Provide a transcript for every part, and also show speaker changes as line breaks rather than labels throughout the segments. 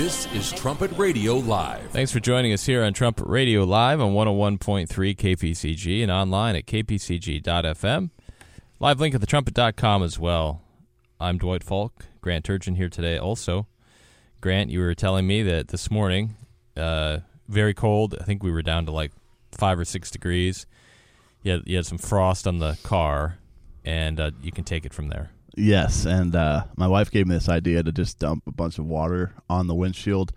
This is Trumpet Radio Live.
Thanks for joining us here on Trumpet Radio Live on 101.3 KPCG and online at kpcg.fm. Live link at thetrumpet.com as well. I'm Dwight Falk. Grant Turgeon here today also. Grant, you were telling me that this morning, uh, very cold. I think we were down to like five or six degrees. You had, you had some frost on the car, and uh, you can take it from there.
Yes, and uh, my wife gave me this idea to just dump a bunch of water on the windshield,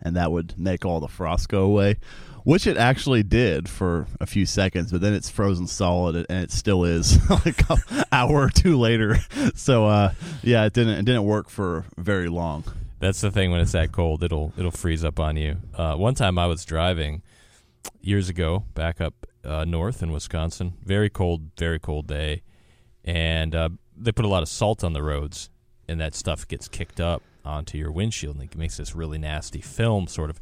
and that would make all the frost go away, which it actually did for a few seconds. But then it's frozen solid, and it still is like an hour or two later. So uh, yeah, it didn't it didn't work for very long.
That's the thing when it's that cold, it'll it'll freeze up on you. Uh, one time I was driving years ago, back up uh, north in Wisconsin, very cold, very cold day, and uh, they put a lot of salt on the roads, and that stuff gets kicked up onto your windshield, and it makes this really nasty film, sort of.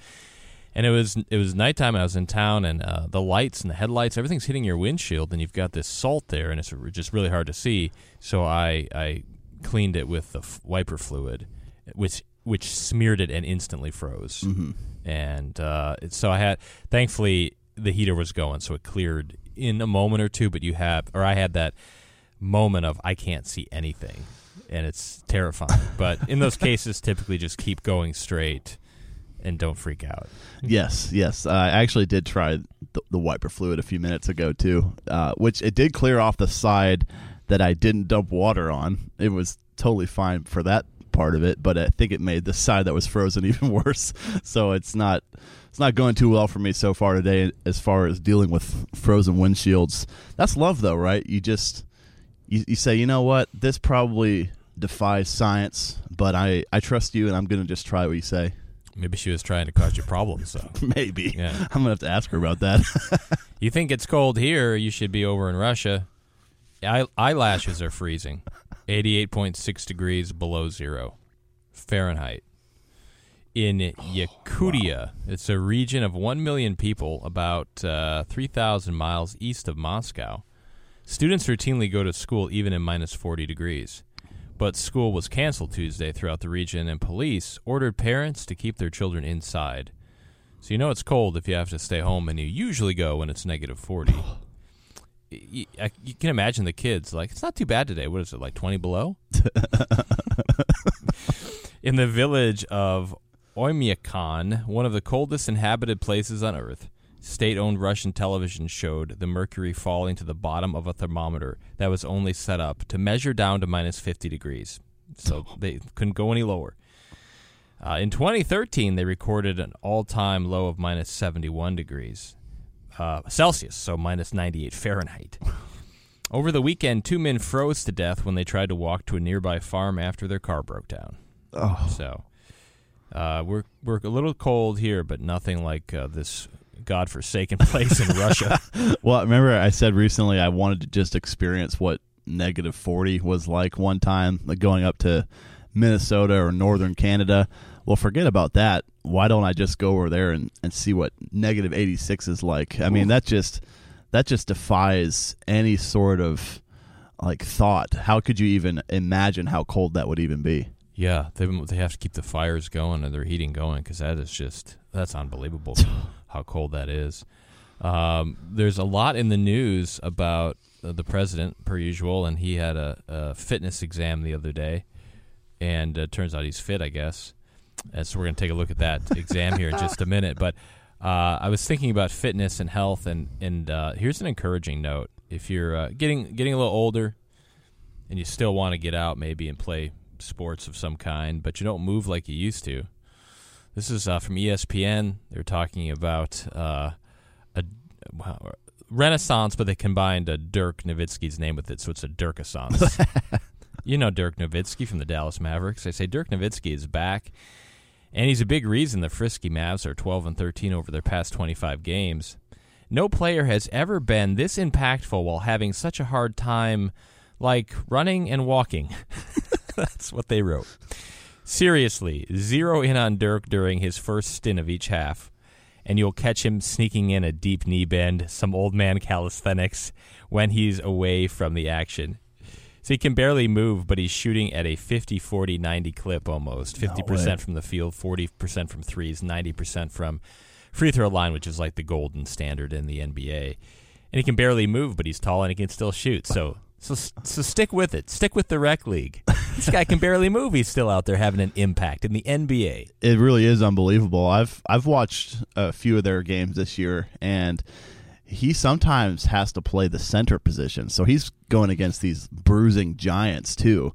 And it was it was nighttime. I was in town, and uh, the lights and the headlights, everything's hitting your windshield, and you've got this salt there, and it's just really hard to see. So I I cleaned it with the f- wiper fluid, which which smeared it and instantly froze.
Mm-hmm.
And uh, so I had, thankfully, the heater was going, so it cleared in a moment or two. But you have, or I had that moment of I can't see anything, and it's terrifying. but in those cases, typically just keep going straight and don't freak out.
Yes, yes. Uh, I actually did try the, the, wiper fluid a few minutes ago too, uh, which it did clear off the side that I didn't dump water on. It was totally fine for that part of it, but I think it made the side that was frozen even worse. So it's not it's not going too well for me so far today as far as dealing with frozen windshields. That's love though, right? You just you, you say, you know what, this probably defies science, but I, I trust you and I'm going to just try what you say.
Maybe she was trying to cause you problems. So
maybe.
Yeah.
I'm gonna have to ask her about that.
you think it's cold here? You should be over in Russia. Eye- eyelashes are freezing. 88.6 degrees below zero Fahrenheit. In Yakutia, it's a region of 1 million people, about uh, 3,000 miles east of Moscow. Students routinely go to school even in minus 40 degrees. But school was canceled Tuesday throughout the region, and police ordered parents to keep their children inside. So you know it's cold if you have to stay home, and you usually go when it's negative 40. you, you can imagine the kids, like, it's not too bad today. What is it, like 20 below? In the village of Oymyakon, one of the coldest inhabited places on Earth, state owned Russian television showed the mercury falling to the bottom of a thermometer that was only set up to measure down to minus 50 degrees. So they couldn't go any lower. Uh, in 2013, they recorded an all time low of minus 71 degrees uh, Celsius, so minus 98 Fahrenheit. Over the weekend, two men froze to death when they tried to walk to a nearby farm after their car broke down.
Oh.
So uh, we're we're a little cold here, but nothing like uh, this godforsaken place in Russia.
well, remember I said recently I wanted to just experience what negative 40 was like one time, like going up to Minnesota or northern Canada. Well, forget about that. Why don't I just go over there and, and see what negative 86 is like? I mean, that just that just defies any sort of like thought. How could you even imagine how cold that would even be?
Yeah, they they have to keep the fires going and their heating going because that is just that's unbelievable how cold that is. Um, there's a lot in the news about uh, the president, per usual, and he had a, a fitness exam the other day, and it turns out he's fit, I guess. And so we're going to take a look at that exam here in just a minute. But uh, I was thinking about fitness and health, and and uh, here's an encouraging note: if you're uh, getting getting a little older, and you still want to get out, maybe and play sports of some kind, but you don't move like you used to. This is uh, from ESPN. They're talking about uh, a well, renaissance, but they combined a Dirk Nowitzki's name with it, so it's a Dirkassance. you know Dirk Nowitzki from the Dallas Mavericks. They say Dirk Nowitzki is back, and he's a big reason the Frisky Mavs are 12 and 13 over their past 25 games. No player has ever been this impactful while having such a hard time, like running and walking. That's what they wrote. Seriously, zero in on Dirk during his first stint of each half, and you'll catch him sneaking in a deep knee bend, some old man calisthenics, when he's away from the action. So he can barely move, but he's shooting at a 50 40 90 clip almost. 50%
way.
from the field, 40% from threes, 90% from free throw line, which is like the golden standard in the NBA. And he can barely move, but he's tall and he can still shoot. So so so stick with it. Stick with the rec league. this guy can barely move. He's still out there having an impact in the NBA.
It really is unbelievable. I've I've watched a few of their games this year, and he sometimes has to play the center position. So he's going against these bruising giants too.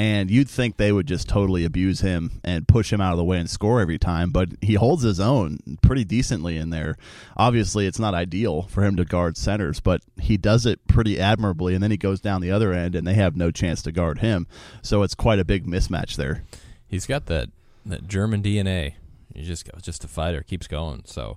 And you'd think they would just totally abuse him and push him out of the way and score every time, but he holds his own pretty decently in there. Obviously, it's not ideal for him to guard centers, but he does it pretty admirably. And then he goes down the other end, and they have no chance to guard him. So it's quite a big mismatch there.
He's got that that German DNA. He just just a fighter, keeps going. So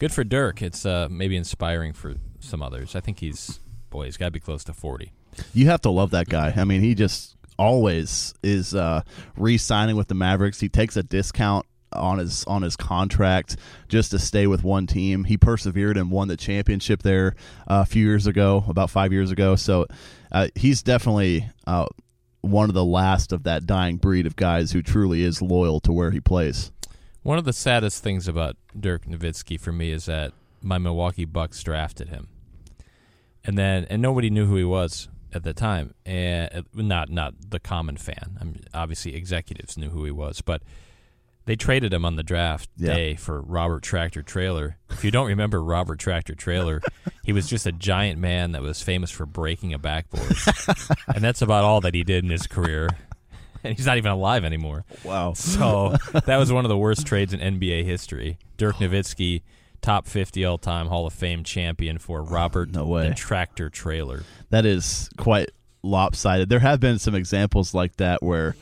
good for Dirk. It's uh, maybe inspiring for some others. I think he's boy, he's got to be close to forty.
You have to love that guy. I mean, he just always is uh, re-signing with the Mavericks. He takes a discount on his on his contract just to stay with one team. He persevered and won the championship there uh, a few years ago, about five years ago. So uh, he's definitely uh, one of the last of that dying breed of guys who truly is loyal to where he plays.
One of the saddest things about Dirk Nowitzki for me is that my Milwaukee Bucks drafted him, and then and nobody knew who he was at the time, and uh, not not the common fan. I mean, obviously, executives knew who he was, but they traded him on the draft
Yeah.
day for Robert Tractor Traylor. If you don't remember Robert Tractor Traylor, he was just a giant man that was famous for breaking a backboard, and that's about all that he did in his career. And he's not even alive anymore.
Wow.
So that was one of the worst trades in NBA history. Dirk Nowitzki, top 50 all time Hall of Fame champion for oh, Robert
No way.
the Tractor Traylor.
that is quite lopsided. There have been some examples like that where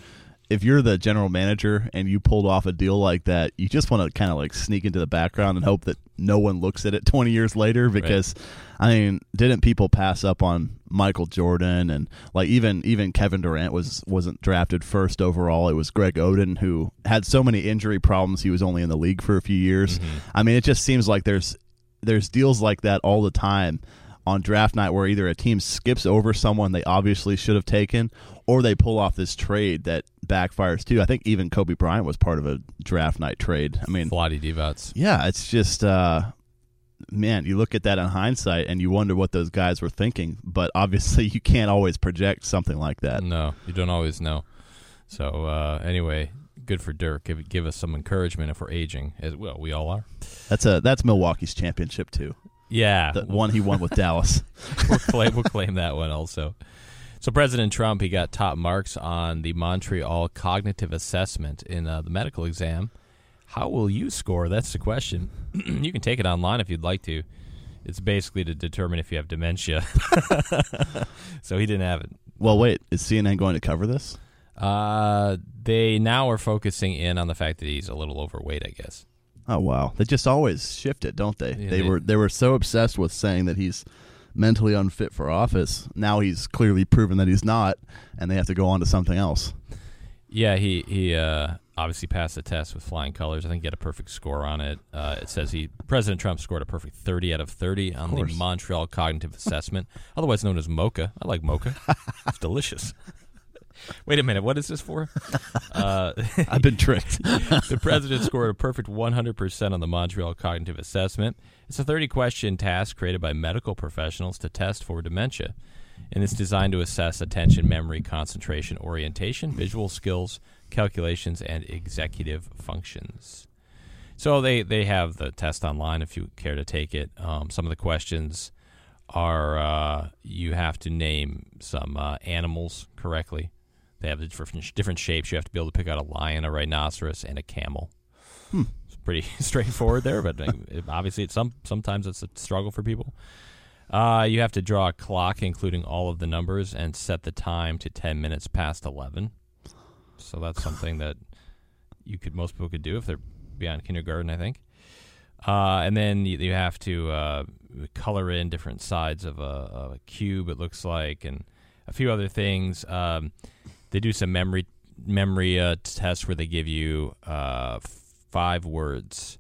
if you're the general manager and you pulled off a deal like that, you just want to kind of like sneak into the background and hope that no one looks at it 20 years later because I mean, didn't people pass up on Michael Jordan and like even even Kevin Durant was wasn't drafted first overall. It was Greg Oden who had so many injury problems he was only in the league for a few years. Mm-hmm. I mean, it just seems like there's there's deals like that all the time on draft night where either a team skips over someone they obviously should have taken or they pull off this trade that backfires too. I think even Kobe Bryant was part of a draft night trade. I mean,
Vlade Divac.
yeah, it's just uh man, you look at that in hindsight and you wonder what those guys were thinking, but obviously you can't always project something like that.
No, you don't always know. So uh, anyway, good for Dirk. Give, give us some encouragement if we're aging. As well, we all are.
That's a that's Milwaukee's championship too.
Yeah,
The one he won with Dallas.
we'll, claim, we'll claim that one also. So President Trump, he got top marks on the Montreal Cognitive Assessment in uh, the medical exam. How will you score? That's the question. you can take it online if you'd like to. It's basically to determine if you have dementia. so he didn't have it.
Well, wait, is CNN going to cover this?
Uh, they now are focusing in on the fact that he's a little overweight, I guess.
Oh wow, they just always shift it, don't they?
Yeah,
they
they-
were they were so obsessed with saying that he's mentally unfit for office. Now he's clearly proven that he's not, and they have to go on to something else.
Yeah, he he uh, obviously passed the test with flying colors. I think he had a perfect score on it. Uh, it says he President Trump scored a perfect thirty out of thirty on the. Montreal Cognitive Assessment, otherwise known as MOCA. I like MOCA. it's delicious. Wait a minute, what is this for? Uh,
I've been tricked.
the president scored a perfect 100% on the Montreal Cognitive Assessment. It's a 30 question task created by medical professionals to test for dementia. And it's designed to assess attention, memory, concentration, orientation, visual skills, calculations, and executive functions. So they, they have the test online if you care to take it. Um, some of the questions are uh, you have to name some uh, animals correctly. They have the different, different shapes. You have to be able to pick out a lion, a rhinoceros, and a camel. It's pretty straightforward there, but obviously, it's some sometimes it's a struggle for people. Uh, you have to draw a clock, including all of the numbers, and set the time to ten minutes past eleven. So that's something that you could most people could do if they're beyond kindergarten, I think. Uh, and then you, you have to uh, color in different sides of a, of a cube. It looks like, and a few other things. Um, they do some memory memory uh, tests where they give you uh, five words: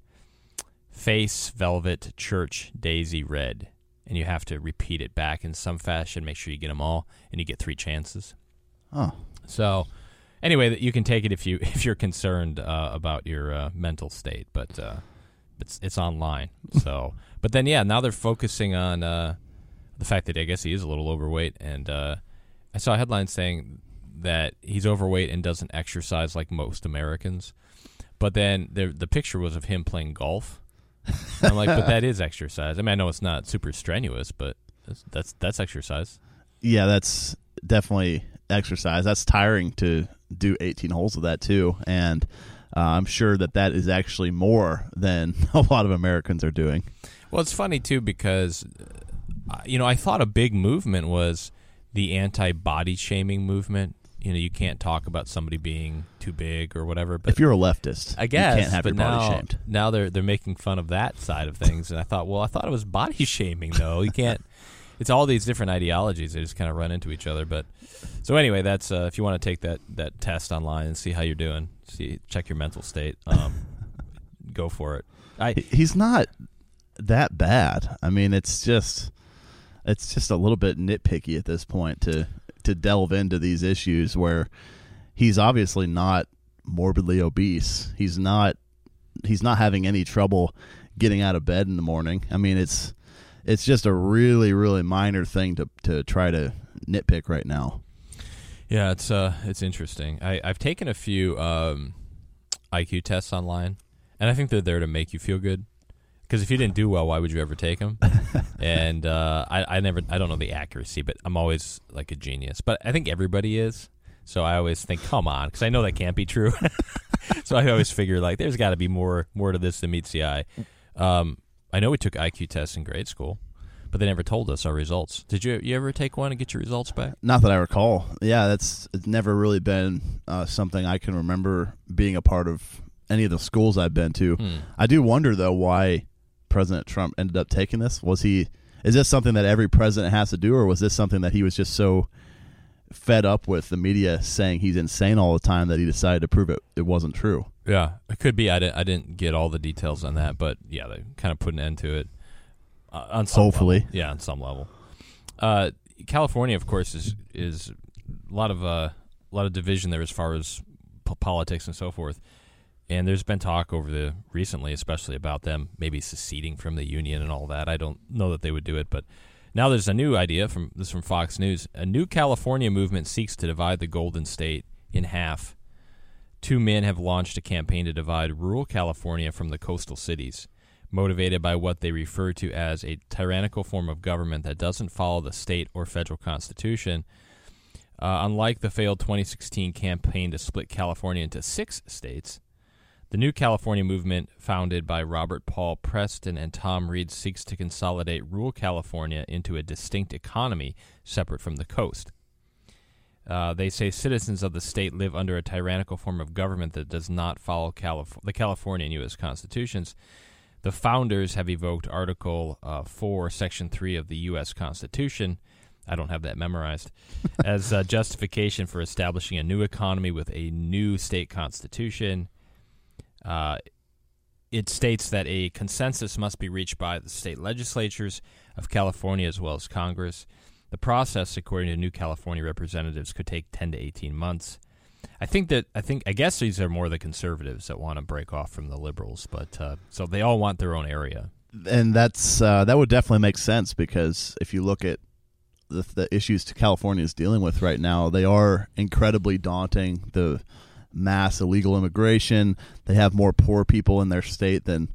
face, velvet, church, daisy, red. and you have to repeat it back in some fashion. Make sure you get them all, and you get three chances.
Oh,
So, anyway, you can take it if you if you're concerned uh, about your uh, mental state, but uh, it's it's online. So, but then yeah, now they're focusing on uh, the fact that I guess he is a little overweight, and uh, I saw a headline saying that he's overweight and doesn't exercise like most Americans. But then the the picture was of him playing golf. I'm like, but that is exercise. I mean, I know it's not super strenuous, but that's that's, that's exercise.
yeah, that's definitely exercise. That's tiring to do 18 holes of that too, and uh, I'm sure that that is actually more than a lot of Americans are doing.
Well, it's funny too because uh, you know I thought a big movement was the anti-body shaming movement. You know, you can't talk about somebody being too big or whatever. But
if you're a leftist,
I guess,
you can't have your body
now,
shamed.
now they're they're making fun of that side of things, and I thought, well, I thought it was body shaming though. You can't. It's all these different ideologies; they just kind of run into each other. But so anyway, that's uh, if you want to take that that test online and see how you're doing, see check your mental state. Um, go for it. I
He's not that bad. I mean, it's just it's just a little bit nitpicky at this point to to delve into these issues where he's obviously not morbidly obese. He's not he's not having any trouble getting out of bed in the morning. I mean, it's it's just a really really minor thing to to try to nitpick right now.
Yeah, it's uh, it's interesting. I I've taken a few um, IQ tests online, and I think they're there to make you feel good. Because if you didn't do well, why would you ever take them? and uh, I I never I don't know the accuracy, but I'm always like a genius. But I think everybody is. So I always think, come on, because I know that can't be true. so I always figure like there's got to be more more to this than meets the eye. Um, I know we took IQ tests in grade school, but they never told us our results. Did you you ever take one and get your results back?
Not that I recall. Yeah, that's it's never really been uh, something I can remember being a part of any of the schools I've been to.
Hmm.
I do wonder though why President Trump ended up taking this. Was he is this something that every president has to do or was this something that he was just so fed up with the media saying he's insane all the time that he decided to prove it it wasn't true?
Yeah, it could be. I didn't. I didn't get all the details on that, but yeah, they kind of put an end to it. Uh, on some
Hopefully.
level. yeah, on some level. Uh, California, of course, is is a lot of uh, a lot of division there as far as p- politics and so forth. And there's been talk over the recently, especially about them maybe seceding from the union and all that. I don't know that they would do it, but now there's a new idea from this is from Fox News. A new California movement seeks to divide the Golden State in half two men have launched a campaign to divide rural California from the coastal cities, motivated by what they refer to as a tyrannical form of government that doesn't follow the state or federal constitution. Uh, unlike the failed 2016 campaign to split California into six states, the new California movement, founded by Robert Paul Preston and Tom Reed, seeks to consolidate rural California into a distinct economy separate from the coast. Uh, they say citizens of the state live under a tyrannical form of government that does not follow Calif- the California and U.S. constitutions. The founders have evoked Article uh, 4, Section 3 of the U.S. Constitution. I don't have that memorized. as uh, justification for establishing a new economy with a new state constitution. Uh, it states that a consensus must be reached by the state legislatures of California as well as Congress. The process, according to new California representatives, could take 10 to 18 months. I think that I think I guess these are more the conservatives that want to break off from the liberals, but uh, so they all want their own area.
and that's uh, that would definitely make sense because if you look at the, the issues California is dealing with right now, they are incredibly daunting. The mass illegal immigration, they have more poor people in their state than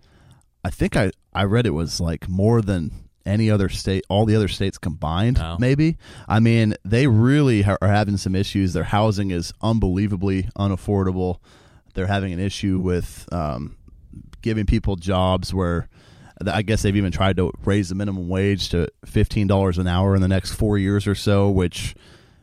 I think I I read it was like more than any other state, all the other states combined.
Wow.
Maybe I mean they really ha- are having some issues. Their housing is unbelievably unaffordable. They're having an issue with um, giving people jobs where I guess they've even tried to raise the minimum wage to fifteen dollars an hour in the next four years or so, which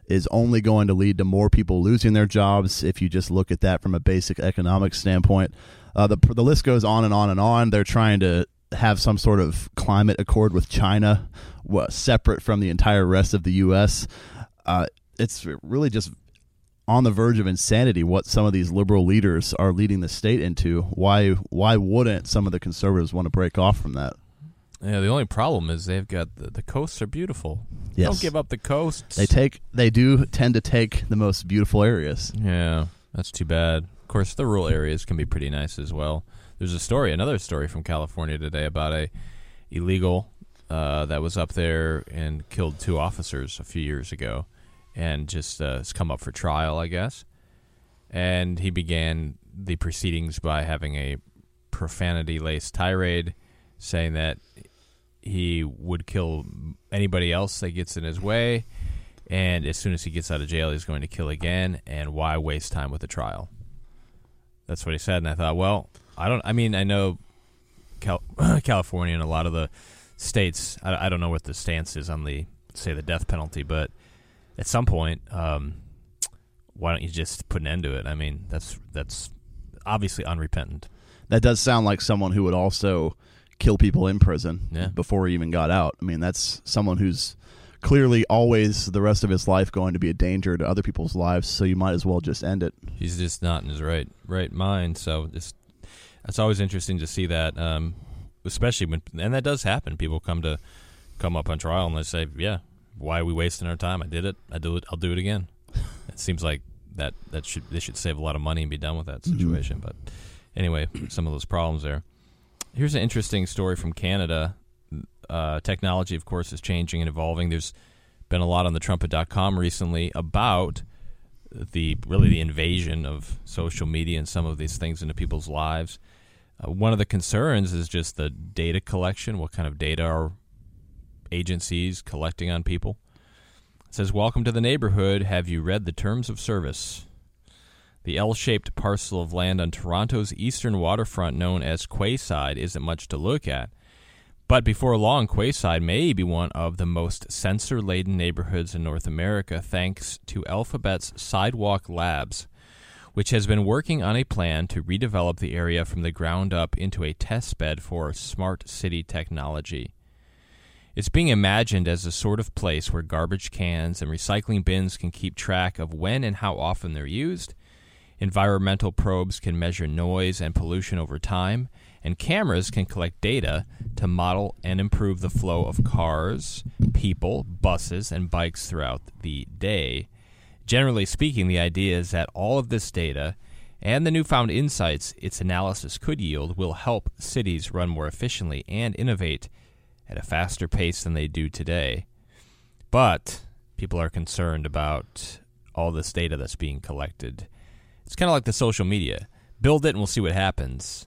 is only going to lead to more people losing their jobs. If you just look at that from a basic economic standpoint, uh, the the list goes on and on and on. They're trying to have some sort of climate accord with China, wha- separate from the entire rest of the U.S. Uh, it's really just on the verge of insanity what some of these liberal leaders are leading the state into. Why why wouldn't some of the conservatives want to break off from that?
Yeah, the only problem is they've got the, the coasts are beautiful.
Yes.
Don't give up the coasts.
They take they do tend to take the most beautiful areas.
Yeah, that's too bad. Of course, the rural areas can be pretty nice as well. There's a story, another story from California today about a illegal uh, that was up there and killed two officers a few years ago, and just uh, has come up for trial, I guess. And he began the proceedings by having a profanity-laced tirade, saying that he would kill anybody else that gets in his way, and as soon as he gets out of jail, he's going to kill again. And why waste time with a trial? That's what he said, and I thought, well, I don't. I mean, I know Cal- California and a lot of the states. I, I, don't know what the stance is on the say the death penalty, but at some point, um, why don't you just put an end to it? I mean, that's that's obviously unrepentant.
That does sound like someone who would also kill people in prison
yeah.
before he even got out. I mean, that's someone who's clearly always the rest of his life going to be a danger to other people's lives. So you might as well just end it.
He's just not in his right right mind. So just it's always interesting to see that, um, especially when and that does happen. People come to come up on trial and they say, "Yeah, why are we wasting our time? I did it. I do it. I'll do it again." it seems like that that should they should save a lot of money and be done with that
Mm-hmm.
situation. Mm-hmm. But anyway, some of those problems there. Here's an interesting story from Canada. Uh, technology, of course, is changing and evolving. There's been a lot on the trumpet.com recently about the really the invasion of social media and some of these things into people's lives. Uh, one of the concerns is just the data collection. What kind of data are agencies collecting on people? It says, "Welcome to the neighborhood. Have you read the terms of service?" The L-shaped parcel of land on Toronto's eastern waterfront, known as Quayside, isn't much to look at. But before long, Quayside may be one of the most sensor laden neighborhoods in North America thanks to Alphabet's Sidewalk Labs, which has been working on a plan to redevelop the area from the ground up into a testbed for smart city technology. It's being imagined as a sort of place where garbage cans and recycling bins can keep track of when and how often they're used. Environmental probes can measure noise and pollution over time, and cameras can collect data to model and improve the flow of cars, people, buses, and bikes throughout the day. Generally speaking, the idea is that all of this data and the newfound insights its analysis could yield will help cities run more efficiently and innovate at a faster pace than they do today. But people are concerned about all this data that's being collected. It's kind of like the social media. Build it and we'll see what happens.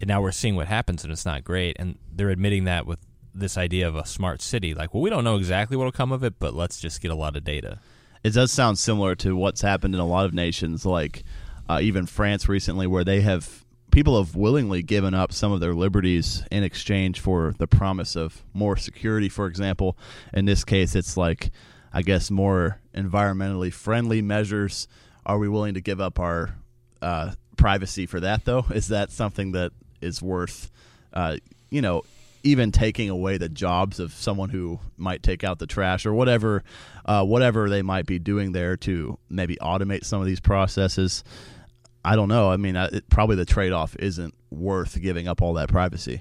And now we're seeing what happens and it's not great. And they're admitting that with this idea of a smart city. Like, well, we don't know exactly what will come of it, but let's just get a lot of data.
It does sound similar to what's happened in a lot of nations, like uh, even France recently, where they have people have willingly given up some of their liberties in exchange for the promise of more security. For example, in this case, it's like I guess more environmentally friendly measures. Are we willing to give up our uh, privacy for that? Though, is that something that is worth, uh, you know, even taking away the jobs of someone who might take out the trash or whatever, uh, whatever they might be doing there to maybe automate some of these processes. I don't know. I mean, it, probably the trade off isn't worth giving up all that privacy.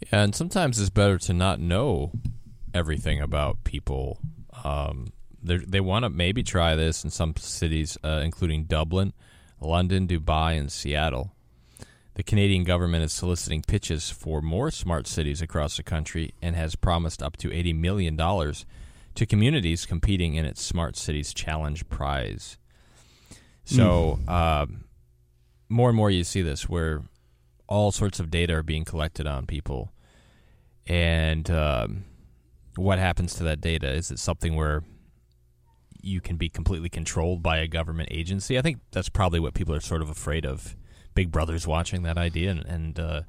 Yeah, and sometimes it's better to not know everything about people. Um, they want to maybe try this in some cities, uh, including Dublin, London, Dubai, and Seattle. The Canadian government is soliciting pitches for more smart cities across the country and has promised up to $80 million to communities competing in its Smart Cities Challenge prize. So, mm. uh, more and more you see this where all sorts of data are being collected on people. And um, what happens to that data? Is it something where you can be completely controlled by a government agency? I think that's probably what people are sort of afraid of Big Brother's watching that idea, and, and uh,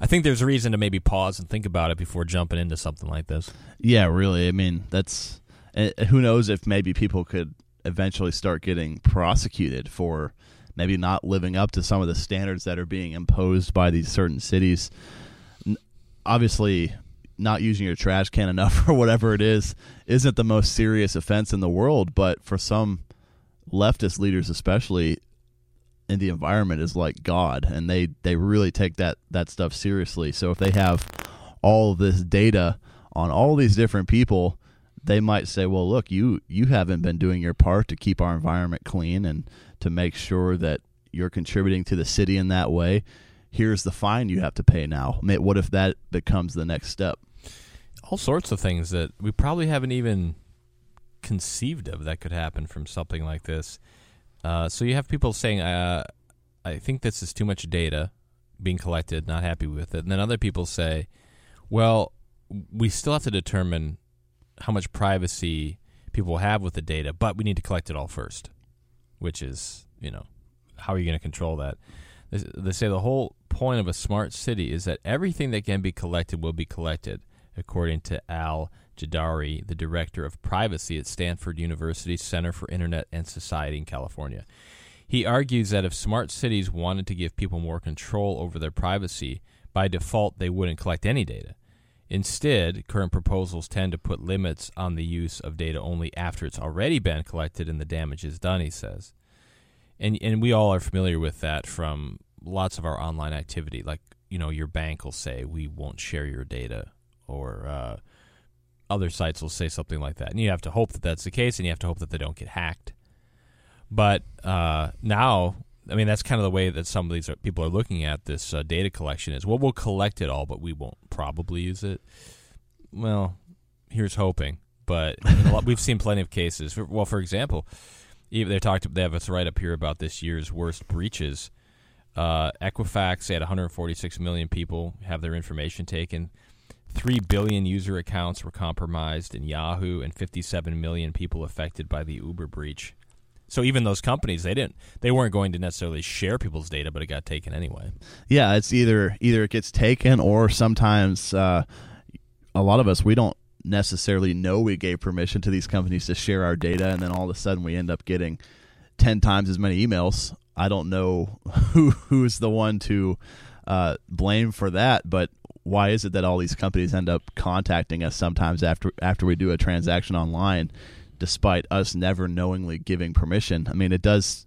I think there's a reason to maybe pause and think about it before jumping into something like this.
Yeah, really. I mean, that's uh, who knows if maybe people could eventually start getting prosecuted for maybe not living up to some of the standards that are being imposed by these certain cities. Obviously, not using your trash can enough or whatever it is isn't the most serious offense in the world, but for some leftist leaders especially in the environment is like God, and they they really take that that stuff seriously. So if they have all this data on all these different people, they might say, "Well, look, you you haven't been doing your part to keep our environment clean and to make sure that you're contributing to the city in that way. Here's the fine you have to pay now." What if that becomes the next step?
All sorts of things that we probably haven't even conceived of that could happen from something like this. Uh, so you have people saying, uh, "I think this is too much data being collected, not happy with it," and then other people say, "Well, we still have to determine how much privacy people have with the data, but we need to collect it all first." Which is, you know, how are you going to control that? They, say the whole point of a smart city is that everything that can be collected will be collected, according to Al Gidari, the director of privacy at Stanford University Center for Internet and Society in California. He argues that if smart cities wanted to give people more control over their privacy, by default they wouldn't collect any data. Instead, current proposals tend to put limits on the use of data only after it's already been collected and the damage is done, he says. And and we all are familiar with that from lots of our online activity. Like, you know, your bank will say we won't share your data or uh, other sites will say something like that. And you have to hope that that's the case and you have to hope that they don't get hacked. But uh, now, I mean, that's kind of the way that some of these people are looking at this uh, data collection is, well, we'll collect it all, but we won't probably use it. Well, here's hoping. But lot, we've seen plenty of cases. Well, for example, they talked. They have us right up here about this year's worst breaches. Uh, Equifax had 146 million people have their information taken. 3 billion user accounts were compromised in Yahoo and 57 million people affected by the Uber breach. So even those companies, they didn't, they weren't going to necessarily share people's data, but it got taken anyway.
Yeah, it's either either it gets taken or sometimes uh, a lot of us we don't necessarily know we gave permission to these companies to share our data, and then all of a sudden we end up getting ten times as many emails. I don't know who who's the one to uh, blame for that, but why is it that all these companies end up contacting us sometimes after after we do a transaction online, despite us never knowingly giving permission? I mean, it does.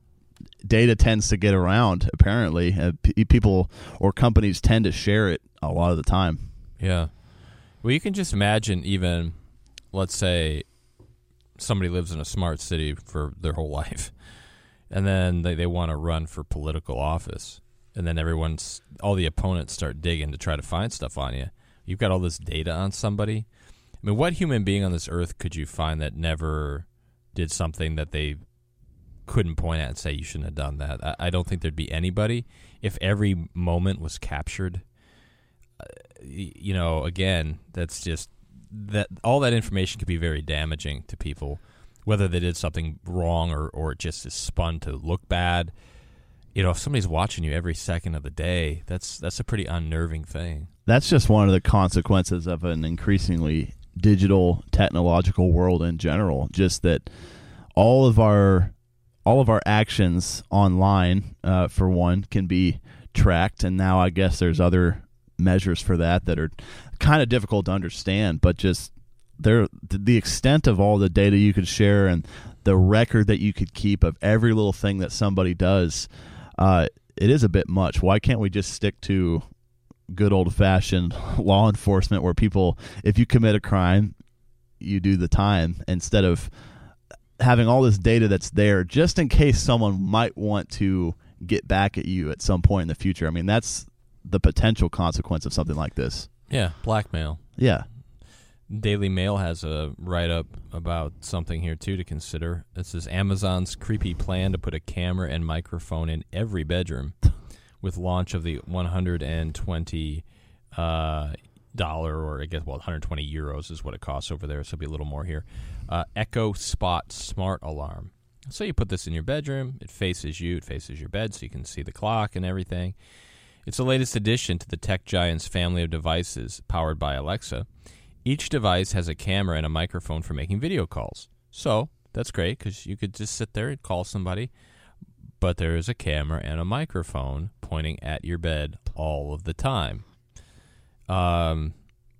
Data tends to get around. Apparently, uh, p- people or companies tend to share it a lot of the time.
Yeah. Well, you can just imagine, even let's say somebody lives in a smart city for their whole life, and then they, they want to run for political office and then everyone's all the opponents start digging to try to find stuff on you. You've got all this data on somebody. I mean, what human being on this earth could you find that never did something that they couldn't point at and say you shouldn't have done that? I, I don't think there'd be anybody if every moment was captured. Uh, you know, again, that's just that all that information could be very damaging to people, whether they did something wrong or or it just is spun to look bad you know, if somebody's watching you every second of the day, that's that's a pretty unnerving thing.
That's just one of the consequences of an increasingly digital technological world in general. Just that all of our all of our actions online, uh, for one, can be tracked, and now I guess there's other measures for that that are kind of difficult to understand, but just there the extent of all the data you could share and the record that you could keep of every little thing that somebody does uh, it is a bit much. Why can't we just stick to good old fashioned law enforcement where people, if you commit a crime, you do the time instead of having all this data that's there just in case someone might want to get back at you at some point in the future. I mean, that's the potential consequence of something like this.
Yeah, blackmail.
Yeah.
Daily Mail has a write up about something here too to consider. This is Amazon's creepy plan to put a camera and microphone in every bedroom, with launch of the 120 uh, dollar or I guess well 120 euros is what it costs over there. So it'll be a little more here. Uh, Echo Spot Smart Alarm. So you put this in your bedroom. It faces you. It faces your bed, so you can see the clock and everything. It's the latest addition to the tech giant's family of devices powered by Alexa. Each device has a camera and a microphone for making video calls. So that's great because you could just sit there and call somebody, but there is a camera and a microphone pointing at your bed all of the time. Um,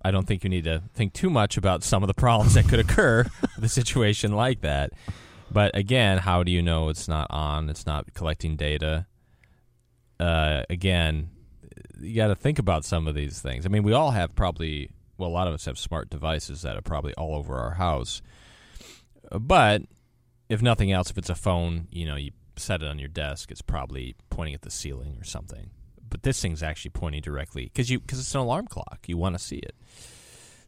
I don't think you need to think too much about some of the problems that could occur with a situation like that. But again, how do you know it's not on? It's not collecting data. Uh, again, you got to think about some of these things. I mean, we all have probably well, a lot of us have smart devices that are probably all over our house. But if nothing else, if it's a phone, you know, you set it on your desk, it's probably pointing at the ceiling or something. But this thing's actually pointing directly because you because it's an alarm clock. You want to see it.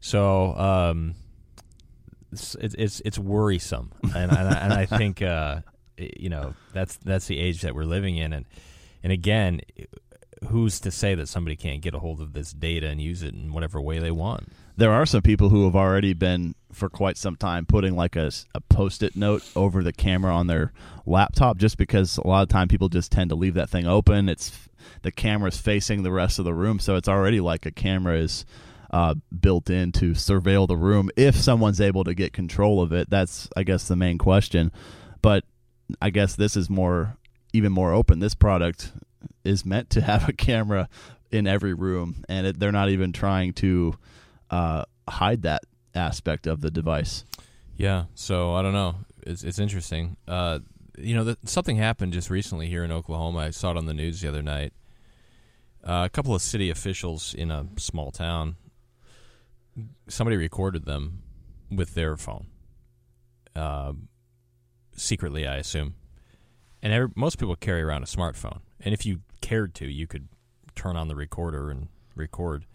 So um, it's, it's it's worrisome, and and I, and I think uh, you know that's that's the age that we're living in, and and again, who's to say that somebody can't get a hold of this data and use it in whatever way they want?
There are some people who have already been for quite some time putting like a, a post-it note over the camera on their laptop just because a lot of time people just tend to leave that thing open. It's the camera's facing the rest of the room so it's already like a camera is uh, built in to surveil the room. If someone's able to get control of it that's i guess the main question. But i guess this is more even more open. This product is meant to have a camera in every room and it, they're not even trying to uh, hide that aspect of the device.
Yeah, so I don't know. It's it's interesting. Uh, you know, the, something happened just recently here in Oklahoma. I saw it on the news the other night. Uh, a couple of city officials in a small town, somebody recorded them with their phone, uh, secretly, I assume. And every, most people carry around a smartphone, and if you cared to, you could turn on the recorder and record.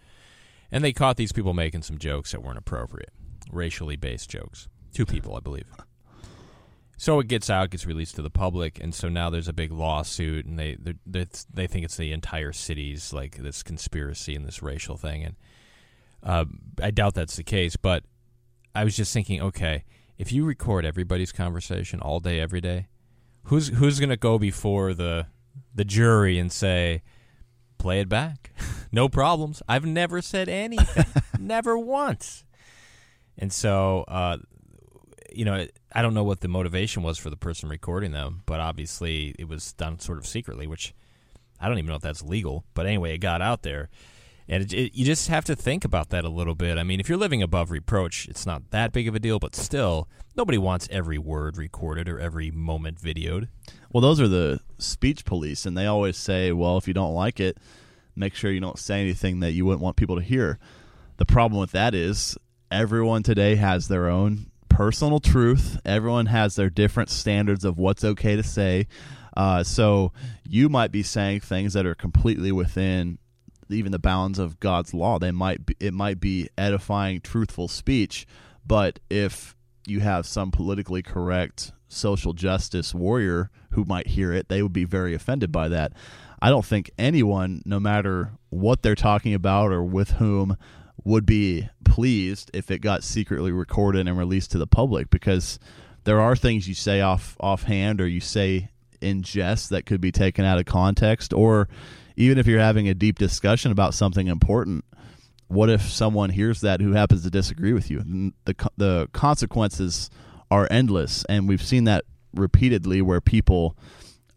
And they caught these people making some jokes that weren't appropriate, racially based jokes. Two people, I believe. So it gets out, gets released to the public, and so now there's a big lawsuit, and they they they think it's the entire city's like this conspiracy and this racial thing, and uh, I doubt that's the case. But I was just thinking, okay, if you record everybody's conversation all day, every day, who's who's going to go before the the jury and say, play it back. no problems. I've never said anything, never once. And so, uh, you know, I don't know what the motivation was for the person recording them, but obviously it was done sort of secretly, which I don't even know if that's legal. But anyway, it got out there. And it, it, you just have to think about that a little bit. I mean, if you're living above reproach, it's not that big of a deal, but still, nobody wants every word recorded or every moment videoed.
Well, those are the speech police, and they always say, well, if you don't like it, make sure you don't say anything that you wouldn't want people to hear. The problem with that is everyone today has their own personal truth, everyone has their different standards of what's okay to say. Uh, so you might be saying things that are completely within even the bounds of God's law. They might be, it might be edifying, truthful speech, but if you have some politically correct social justice warrior who might hear it, they would be very offended by that. I don't think anyone, no matter what they're talking about or with whom, would be pleased if it got secretly recorded and released to the public because there are things you say off offhand or you say in jest that could be taken out of context or even if you're having a deep discussion about something important, what if someone hears that who happens to disagree with you? The the consequences are endless, and we've seen that repeatedly where people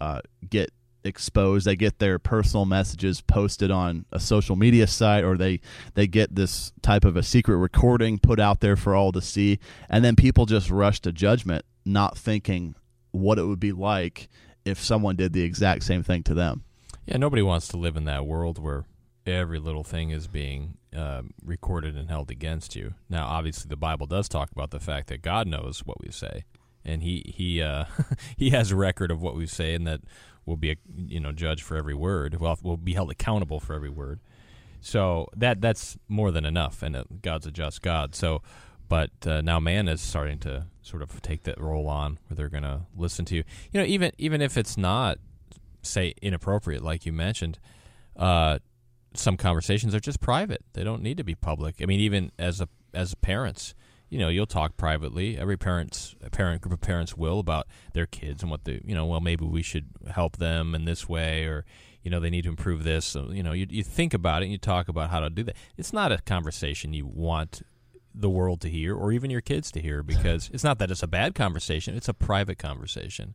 uh, get exposed. They get their personal messages posted on a social media site, or they they get this type of a secret recording put out there for all to see, and then people just rush to judgment, not thinking what it would be like if someone did the exact same thing to them.
Yeah, nobody wants to live in that world where every little thing is being uh, recorded and held against you. Now, obviously, the Bible does talk about the fact that God knows what we say, and he he uh, he has a record of what we say, and that we'll be a you know judge for every word. Well, will be held accountable for every word. So that that's more than enough, and uh, God's a just God. So, but uh, now man is starting to sort of take that role on, where they're going to listen to you. You know, even even if it's not say inappropriate, like you mentioned. Uh, some conversations are just private; they don't need to be public. I mean, even as a as parents, you know, you'll talk privately. Every parents, parent group of parents will about their kids and what the you know. Well, maybe we should help them in this way, or you know, they need to improve this. So, you know, you you think about it and you talk about how to do that. It's not a conversation you want the world to hear or even your kids to hear because it's not that it's a bad conversation; it's a private conversation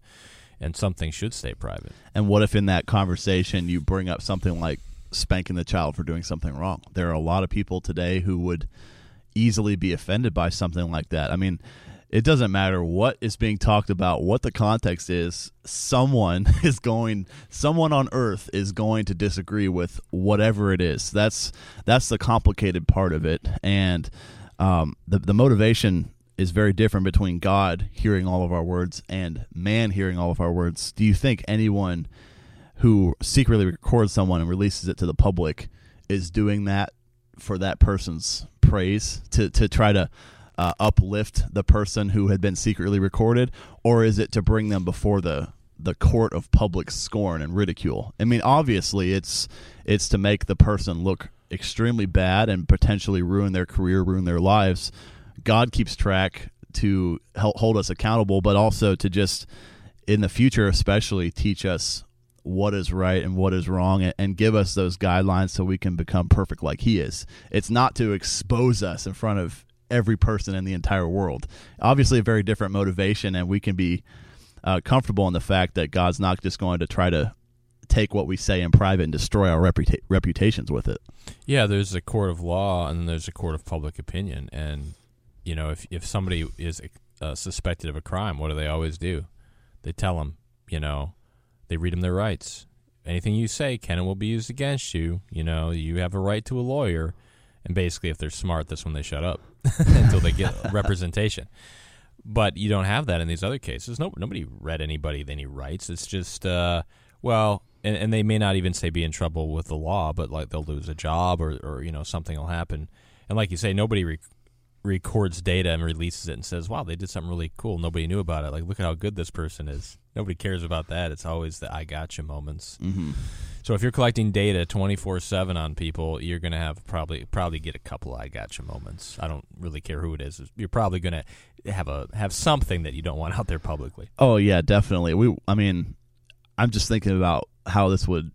and something should stay private.
And what if in that conversation you bring up something like spanking the child for doing something wrong? There are a lot of people today who would easily be offended by something like that. I mean, it doesn't matter what is being talked about, what the context is, someone is going someone on earth is going to disagree with whatever it is. That's that's the complicated part of it. And um, the the motivation is very different between God hearing all of our words and man hearing all of our words. Do you think anyone who secretly records someone and releases it to the public is doing that for that person's praise to to try to uh, uplift the person who had been secretly recorded, or is it to bring them before the the court of public scorn and ridicule? I mean, obviously, it's it's to make the person look extremely bad and potentially ruin their career, ruin their lives. God keeps track to help hold us accountable, but also to just in the future, especially teach us what is right and what is wrong and, and, give us those guidelines so we can become perfect like he is. It's not to expose us in front of every person in the entire world. Obviously, a very different motivation, and we can be uh, comfortable in the fact that God's not just going to try to take what we say in private and destroy our reputa- reputations with it.
Yeah, there's a court of law and there's a court of public opinion, and you know if if somebody is uh, suspected of a crime, what do they always do? They tell them, you know, they read them their rights. Anything you say can and will be used against you. You know, you have a right to a lawyer and basically if they're smart that's when they shut up until they get representation but you don't have that in these other cases no, nobody read anybody any rights it's just uh, well and, and, they may not even say be in trouble with the law but like they'll lose a job or, or you know something will happen and like you say nobody re- records data and releases it and says wow they did something really cool nobody knew about it like look at how good this person is nobody cares about that it's always the i gotcha moments
mm-hmm.
So if you're collecting data 24/7 on people, you're going to have probably probably get a couple I gotcha moments. I don't really care who it is. You're probably going to have a have something that you don't want out there publicly.
Oh yeah, definitely. We I mean, I'm just thinking about how this would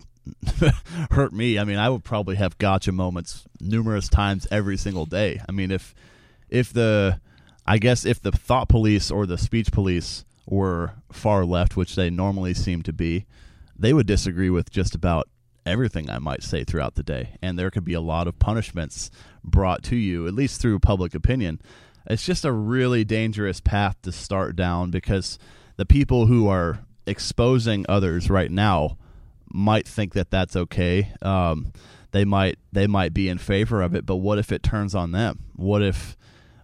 hurt me. I mean, I would probably have gotcha moments numerous times every single day. I mean, if if the I guess if the thought police or the speech police were far left, which they normally seem to be, they would disagree with just about everything I might say throughout the day. And there could be a lot of punishments brought to you, at least through public opinion. It's just a really dangerous path to start down because the people who are exposing others right now might think that that's okay. Um, they might they might be in favor of it, but what if it turns on them? What if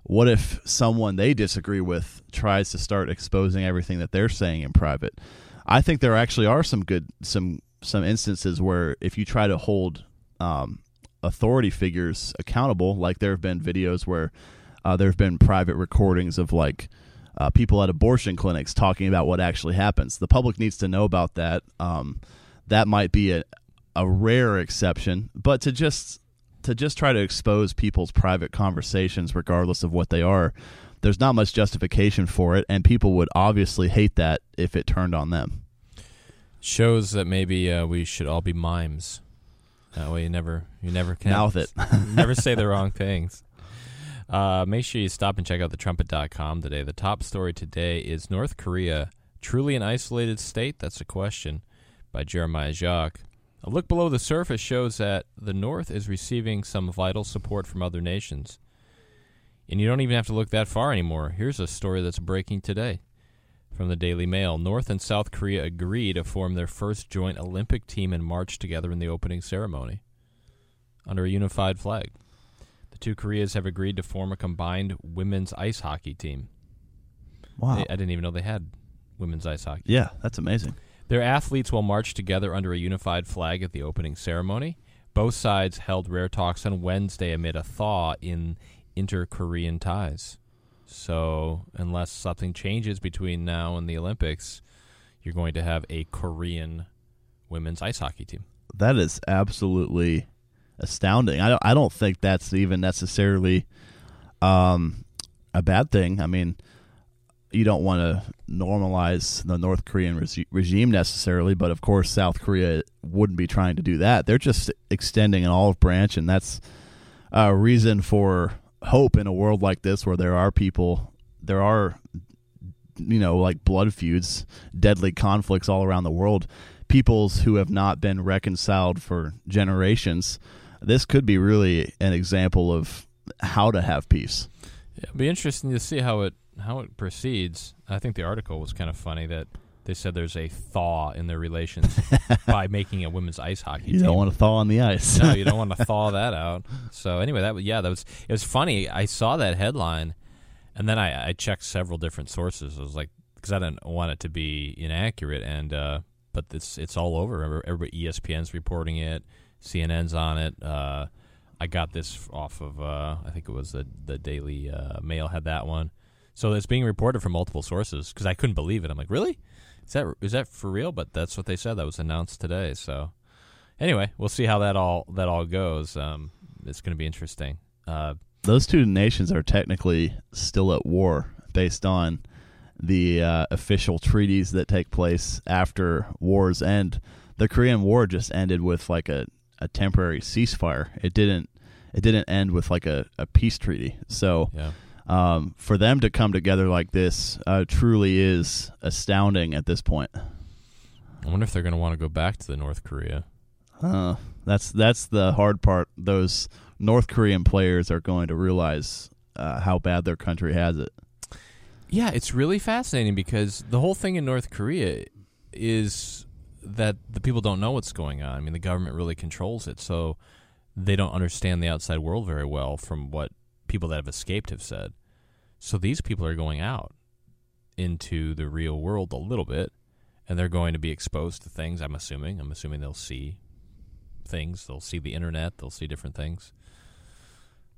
what if someone they disagree with tries to start exposing everything that they're saying in private? I think there actually are some good some some instances where if you try to hold um, authority figures accountable, like there have been videos where uh, there have been private recordings of like uh, people at abortion clinics talking about what actually happens. The public needs to know about that. Um, that might be a, a rare exception, but to just to just try to expose people's private conversations, regardless of what they are, there's not much justification for it, and people would obviously hate that if it turned on them.
Shows that maybe uh, we should all be mimes. That way, you never, you never can
mouth it,
never say the wrong things. Uh, make sure you stop and check out thetrumpet.com today. The top story today is North Korea truly an isolated state? That's a question by Jeremiah Jacques. A look below the surface shows that the North is receiving some vital support from other nations. And you don't even have to look that far anymore. Here's a story that's breaking today from the Daily Mail. North and South Korea agree to form their first joint Olympic team and march together in the opening ceremony under a unified flag. The two Koreas have agreed to form a combined women's ice hockey team.
Wow.
They, I didn't even know they had women's ice hockey.
Yeah, that's amazing.
Their athletes will march together under a unified flag at the opening ceremony. Both sides held rare talks on Wednesday amid a thaw in inter Korean ties. So, unless something changes between now and the Olympics, you're going to have a Korean women's ice hockey team.
That is absolutely astounding. I don't, I don't think that's even necessarily um, a bad thing. I mean, you don't want to normalize the North Korean re- regime necessarily, but of course, South Korea wouldn't be trying to do that. They're just extending an olive branch, and that's a reason for hope in a world like this where there are people, there are, you know, like blood feuds, deadly conflicts all around the world, peoples who have not been reconciled for generations. This could be really an example of how to have peace.
Yeah, it'd be interesting to see how it how it proceeds. I think the article was kind of funny that they said there's a thaw in their relations by making a women's ice hockey
You
team.
don't want to thaw on the ice.
no, you don't want to thaw that out. So anyway, that was yeah, that was it was funny. I saw that headline, and then I, I checked several different sources. I was like, because I didn't want it to be inaccurate, and uh, but it's it's all over. Everybody, everybody- ESPN's reporting it, CNN's on it. Uh, I got this off of uh, I think it was the the Daily uh, Mail had that one. So it's being reported from multiple sources because I couldn't believe it. I'm like, really? Is that is that for real? But that's what they said. That was announced today. So anyway, we'll see how that all that all goes. Um, it's going to be interesting. Uh,
Those two nations are technically still at war based on the uh, official treaties that take place after wars end. The Korean War just ended with like a, a temporary ceasefire. It didn't it didn't end with like a, a peace treaty. So
yeah,
um, for them to come together like this uh, truly is astounding at this point.
I wonder if they're going to want to go back to the North Korea.
Uh, that's that's the hard part. Those North Korean players are going to realize uh, how bad their country has it.
Yeah, it's really fascinating because the whole thing in North Korea is that the people don't know what's going on. I mean, the government really controls it, so they don't understand the outside world very well from what people that have escaped have said. So these people are going out into the real world a little bit and they're going to be exposed to things, I'm assuming. I'm assuming they'll see things, they'll see the internet, they'll see different things.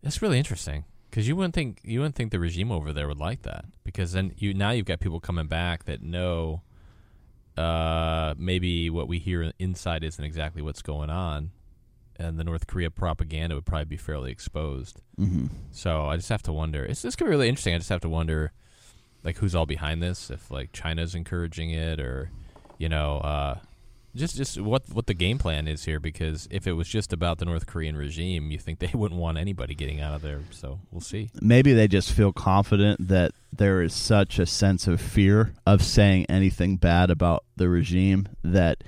It's really interesting because you wouldn't think you wouldn't think the regime over there would like that because then you now you've got people coming back that know uh, maybe what we hear inside isn't exactly what's going on, and the North Korea propaganda would probably be fairly exposed.
Mm-hmm.
So I just have to wonder. It's this could be really interesting. I just have to wonder, like, who's all behind this? If like China's encouraging it, or you know, uh, just just what what the game plan is here. Because if it was just about the North Korean regime, you think they wouldn't want anybody getting out of there. So we'll see.
Maybe they just feel confident that there is such a sense of fear of saying anything bad about the regime that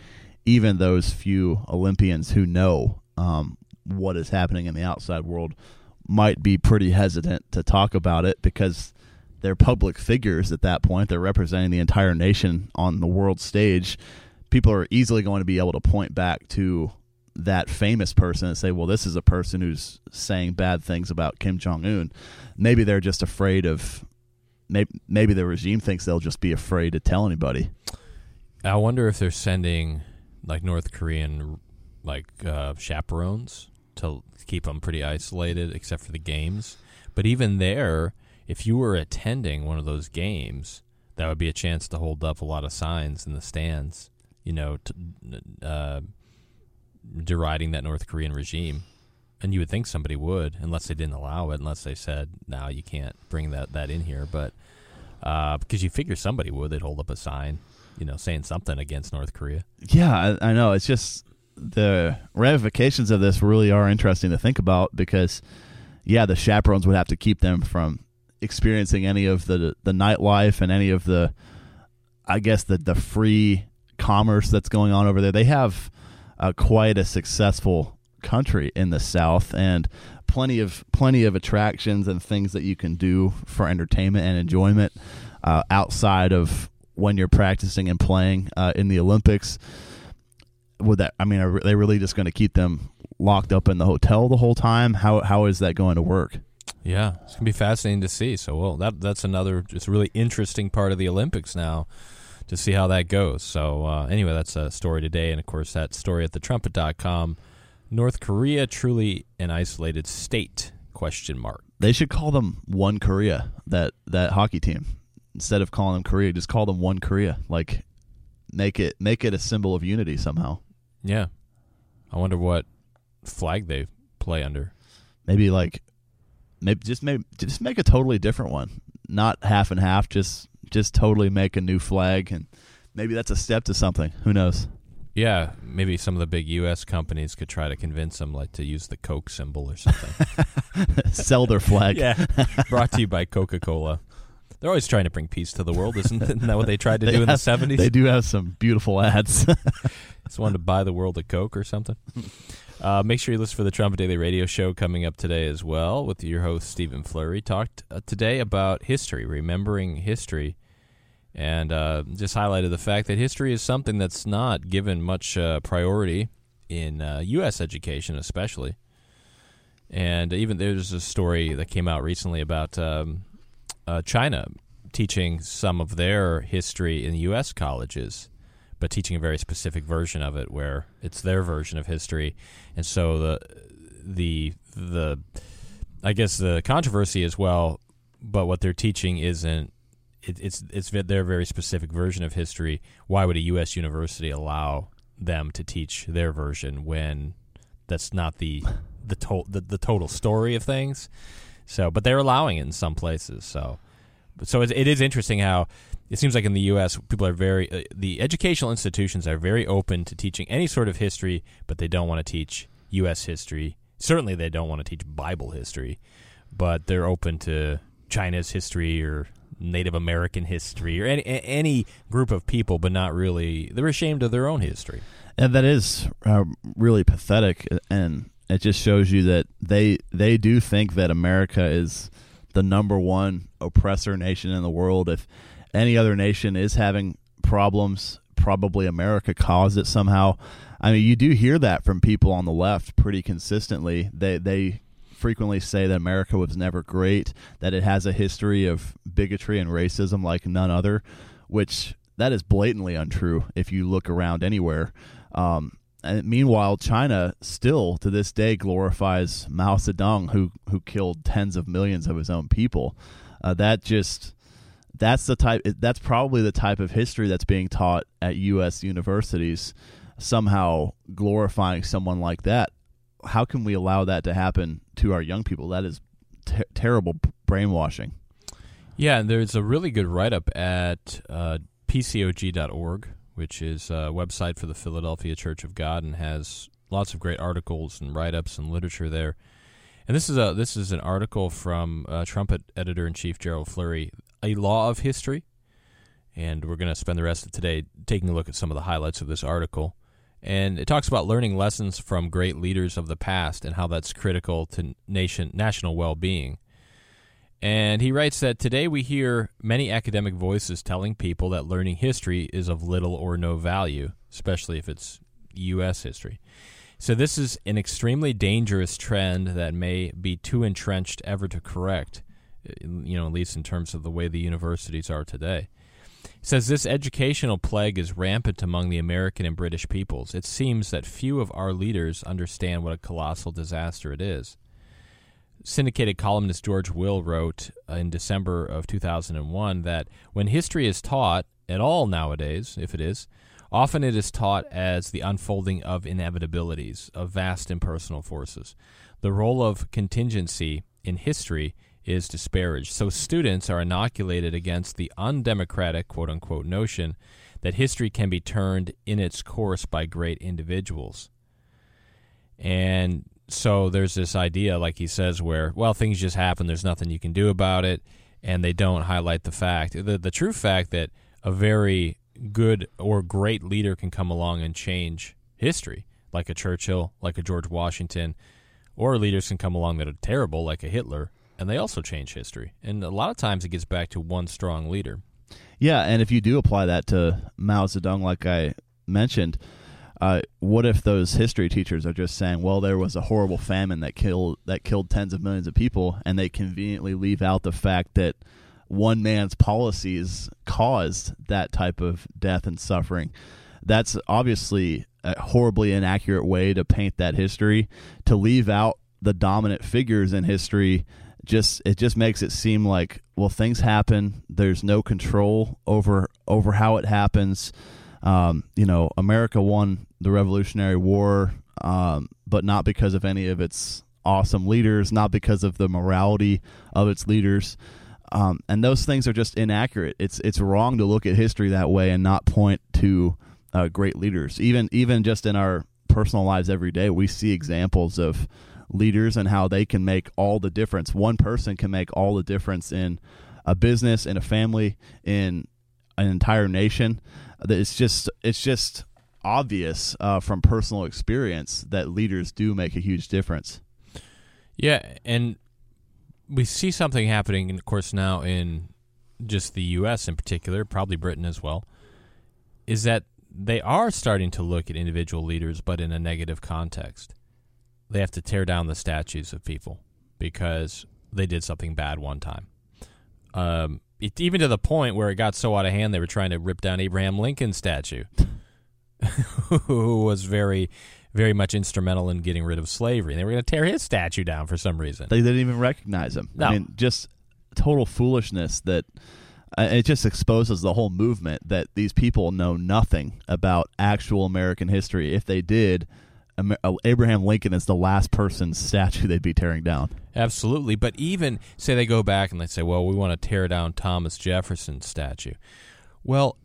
even those few Olympians who know um, what is happening in the outside world might be pretty hesitant to talk about it because they're public figures at that point. They're representing the entire nation on the world stage. People are easily going to be able to point back to that famous person and say, well, this is a person who's saying bad things about Kim Jong Un. Maybe they're just afraid of. Maybe, maybe the regime thinks they'll just be afraid to tell anybody.
I wonder if they're sending like North Korean like uh, chaperones to keep them pretty isolated, except for the games. But even there, if you were attending one of those games, that would be a chance to hold up a lot of signs in the stands. You know, to, uh, deriding that North Korean regime. And you would think somebody would, unless they didn't allow it, unless they said, "No, you can't bring that that in here." But uh, because you figure somebody would, they'd hold up a sign, you know, saying something against North Korea.
Yeah, I, I know. It's just the ramifications of this really are interesting to think about because, yeah, the chaperones would have to keep them from experiencing any of the the nightlife and any of the, I guess the the free commerce that's going on over there. They have uh, quite a successful country in the South and plenty of plenty of attractions and things that you can do for entertainment and enjoyment uh, outside of when you're practicing and playing uh, in the Olympics. Would that? I mean, are they really just going to keep them locked up in the hotel the whole time? How how is that going to work?
Yeah, it's gonna be fascinating to see. So, well, that that's another just really interesting part of the Olympics now to see how that goes. So, uh, anyway, that's a story today, and of course, that story at thetrumpet.com. North Korea truly an isolated state? Question mark.
They should call them One Korea. That that hockey team instead of calling them Korea, just call them One Korea. Like make it make it a symbol of unity somehow.
Yeah, I wonder what flag they play under.
Maybe like maybe just maybe just make a totally different one. Not half and half. Just just totally make a new flag, and maybe that's a step to something. Who knows?
Yeah, maybe some of the big U.S. companies could try to convince them, like, to use the Coke symbol or something.
Sell their flag.
yeah, brought to you by Coca Cola. They're always trying to bring peace to the world, isn't, isn't that what they tried to
They
do in the seventies?
They do have some beautiful ads.
Just wanted to buy the world a Coke or something. Uh, make sure you listen for the Trumpet Daily Radio Show coming up today as well with your host, Stephen Flurry. Talked uh, today about history, remembering history, and uh, just highlighted the fact that history is something that's not given much uh, priority in U.S. Uh, education, especially. And even there's a story that came out recently about um, uh, China teaching some of their history in U.S. colleges but teaching a very specific version of it where it's their version of history, and so the the the I guess the controversy as well. But what they're teaching isn't it, it's it's their very specific version of history. Why would a U.S. university allow them to teach their version when that's not the the, to- the, the total story of things? So, but they're allowing it in some places. So, so it, it is interesting how it seems like in the U.S., people are very uh, the educational institutions are very open to teaching any sort of history, but they don't want to teach U.S. history. Certainly, they don't want to teach Bible history, but they're open to China's history or Native American history or any any group of people, but not really. They're ashamed of their own history,
and that is uh, really pathetic. And it just shows you that they they do think that America is the number one oppressor nation in the world. If any other nation is having problems, probably America caused it somehow. I mean, you do hear that from people on the left pretty consistently. They they frequently say that America was never great, that it has a history of bigotry and racism like none other, which that is blatantly untrue if you look around anywhere. Um, and meanwhile, China still to this day glorifies Mao Zedong, who who killed tens of millions of his own people. Uh, that just that's the type that's probably the type of history that's being taught at US universities somehow glorifying someone like that. How can we allow that to happen to our young people? That is ter- terrible brainwashing.
Yeah and there's a really good write-up at uh, pcog.org which is a website for the philadelphia church of god and has lots of great articles and write-ups and literature there and this is a this is an article from uh, trumpet editor-in-chief gerald flurry a law of history. And we're going to spend the rest of today taking a look at some of the highlights of this article. And it talks about learning lessons from great leaders of the past and how that's critical to nation national well-being. And he writes that today we hear many academic voices telling people that learning history is of little or no value, especially if it's U.S. history. So, this is an extremely dangerous trend that may be too entrenched ever to correct uh, you know, at least in terms of the way the universities are today. He says this educational plague is rampant among the American and British peoples. It seems that few of our leaders understand what a colossal disaster it is. Syndicated columnist George Will wrote in December of 2001 that when history is taught at all nowadays, if it is, often it is taught as the unfolding of inevitabilities, of vast impersonal forces. The role of contingency in history is disparaged. So students are inoculated against the undemocratic, quote unquote, notion that history can be turned in its course by great individuals. And so there's this idea, like he says, where, well, things just happen, there's nothing you can do about it, and they don't highlight the fact, the, the true fact that a very good or great leader can come along and change history, like a Churchill, like a George Washington, or leaders can come along that are terrible, like a Hitler, and they also change history. And a lot of times it gets back to one strong leader.
Yeah, and if you do apply that to Mao Zedong, like I mentioned, uh, what if those history teachers are just saying, "Well, there was a horrible famine that killed that killed tens of millions of people," and they conveniently leave out the fact that one man's policies caused that type of death and suffering? That's obviously a horribly inaccurate way to paint that history. To leave out the dominant figures in history just it just makes it seem like well things happen there's no control over over how it happens um, you know america won the revolutionary war um, but not because of any of its awesome leaders not because of the morality of its leaders um, and those things are just inaccurate it's it's wrong to look at history that way and not point to uh, great leaders even even just in our personal lives every day we see examples of leaders and how they can make all the difference. One person can make all the difference in a business, in a family, in an entire nation. It's just it's just obvious uh, from personal experience that leaders do make a huge difference.
Yeah, and we see something happening, of course, now in just the U.S. in particular, probably Britain as well, is that they are starting to look at individual leaders, but in a negative context. They have to tear down the statues of people because they did something bad one time. Um, it, even to the point where it got so out of hand, they were trying to rip down Abraham Lincoln's statue, who was very, very much instrumental in getting rid of slavery. And They were going to tear his statue down for some reason.
They didn't even recognize him.
No.
I mean, just total foolishness that uh, it just exposes the whole movement that these people know nothing about actual American history. If they did, Amer- uh, Abraham Lincoln is the last person's statue they'd be tearing down.
Absolutely. But even say they go back and they say, well, we want to tear down Thomas Jefferson's statue. Well,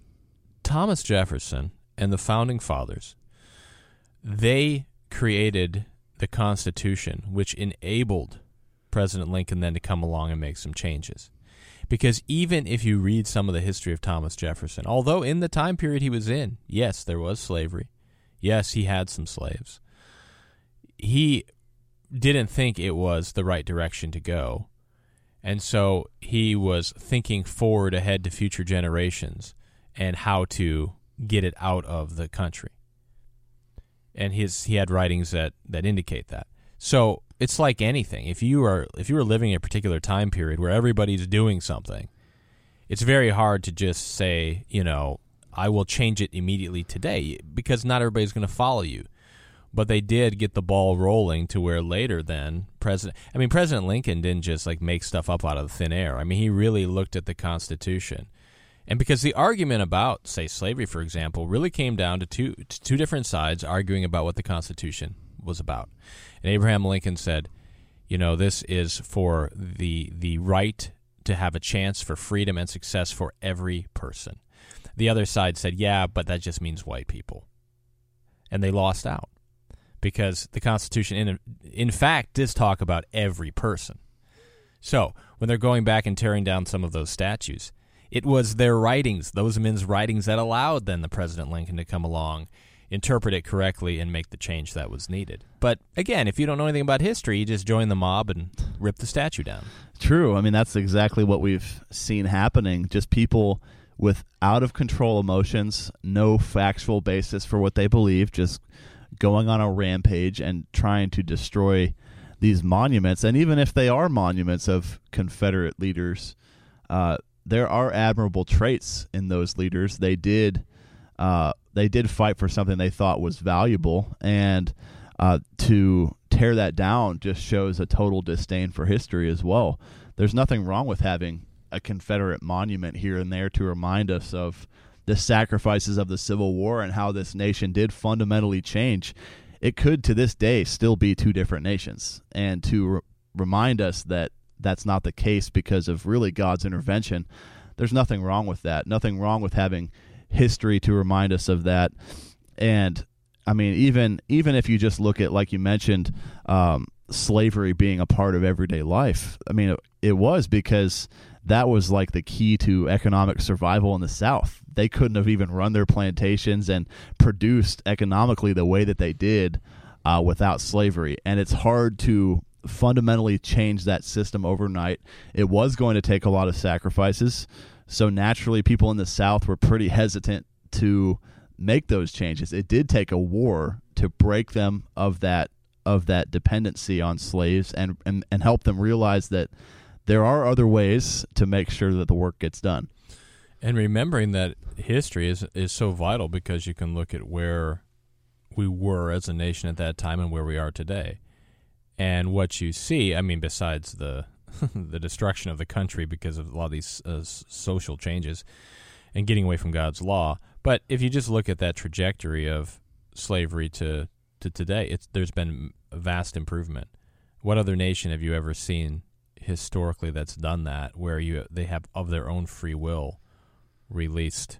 Thomas Jefferson and the founding fathers, they created the Constitution, which enabled President Lincoln then to come along and make some changes. Because even if you read some of the history of Thomas Jefferson, although in the time period he was in, yes, there was slavery. Yes, he had some slaves. He didn't think it was the right direction to go. And so he was thinking forward ahead to future generations and how to get it out of the country. And his he had writings that, that indicate that. So it's like anything. If you are if you are living in a particular time period where everybody's doing something, it's very hard to just say, you know, I will change it immediately today because not everybody's going to follow you. But they did get the ball rolling to where later then President I mean President Lincoln didn't just like make stuff up out of thin air. I mean he really looked at the Constitution. And because the argument about say slavery for example really came down to two to two different sides arguing about what the Constitution was about. And Abraham Lincoln said, you know, this is for the the right to have a chance for freedom and success for every person. The other side said, yeah, but that just means white people. And they lost out because the Constitution, in, in fact, does talk about every person. So when they're going back and tearing down some of those statues, it was their writings, those men's writings, that allowed then the President Lincoln to come along, interpret it correctly, and make the change that was needed. But again, if you don't know anything about history, you just join the mob and rip the statue down.
True. I mean, that's exactly what we've seen happening. Just people with out of control emotions, no factual basis for what they believe, just going on a rampage and trying to destroy these monuments. And even if they are monuments of Confederate leaders, uh, there are admirable traits in those leaders. They did uh, they did fight for something they thought was valuable, and uh, to tear that down just shows a total disdain for history as well. There's nothing wrong with having a Confederate monument here and there to remind us of the sacrifices of the Civil War and how this nation did fundamentally change. It could to this day still be two different nations, and to re- remind us that that's not the case because of really God's intervention. There's nothing wrong with that. Nothing wrong with having history to remind us of that. And I mean, even even if you just look at like you mentioned, um, slavery being a part of everyday life. I mean, it, it was because that was like the key to economic survival in the South. They couldn't have even run their plantations and produced economically the way that they did uh, without slavery. And it's hard to fundamentally change that system overnight. It was going to take a lot of sacrifices. So naturally, people in the South were pretty hesitant to make those changes. It did take a war to break them of that of that dependency on slaves and, and, and help them realize that there are other ways to make sure that the work gets done.
And remembering that history is is so vital because you can look at where we were as a nation at that time and where we are today. And what you see, I mean, besides the the destruction of the country because of a lot of these uh, social changes and getting away from God's law, but if you just look at that trajectory of slavery to to today, it's there's been vast improvement. What other nation have you ever seen historically that's done that, where you they have of their own free will released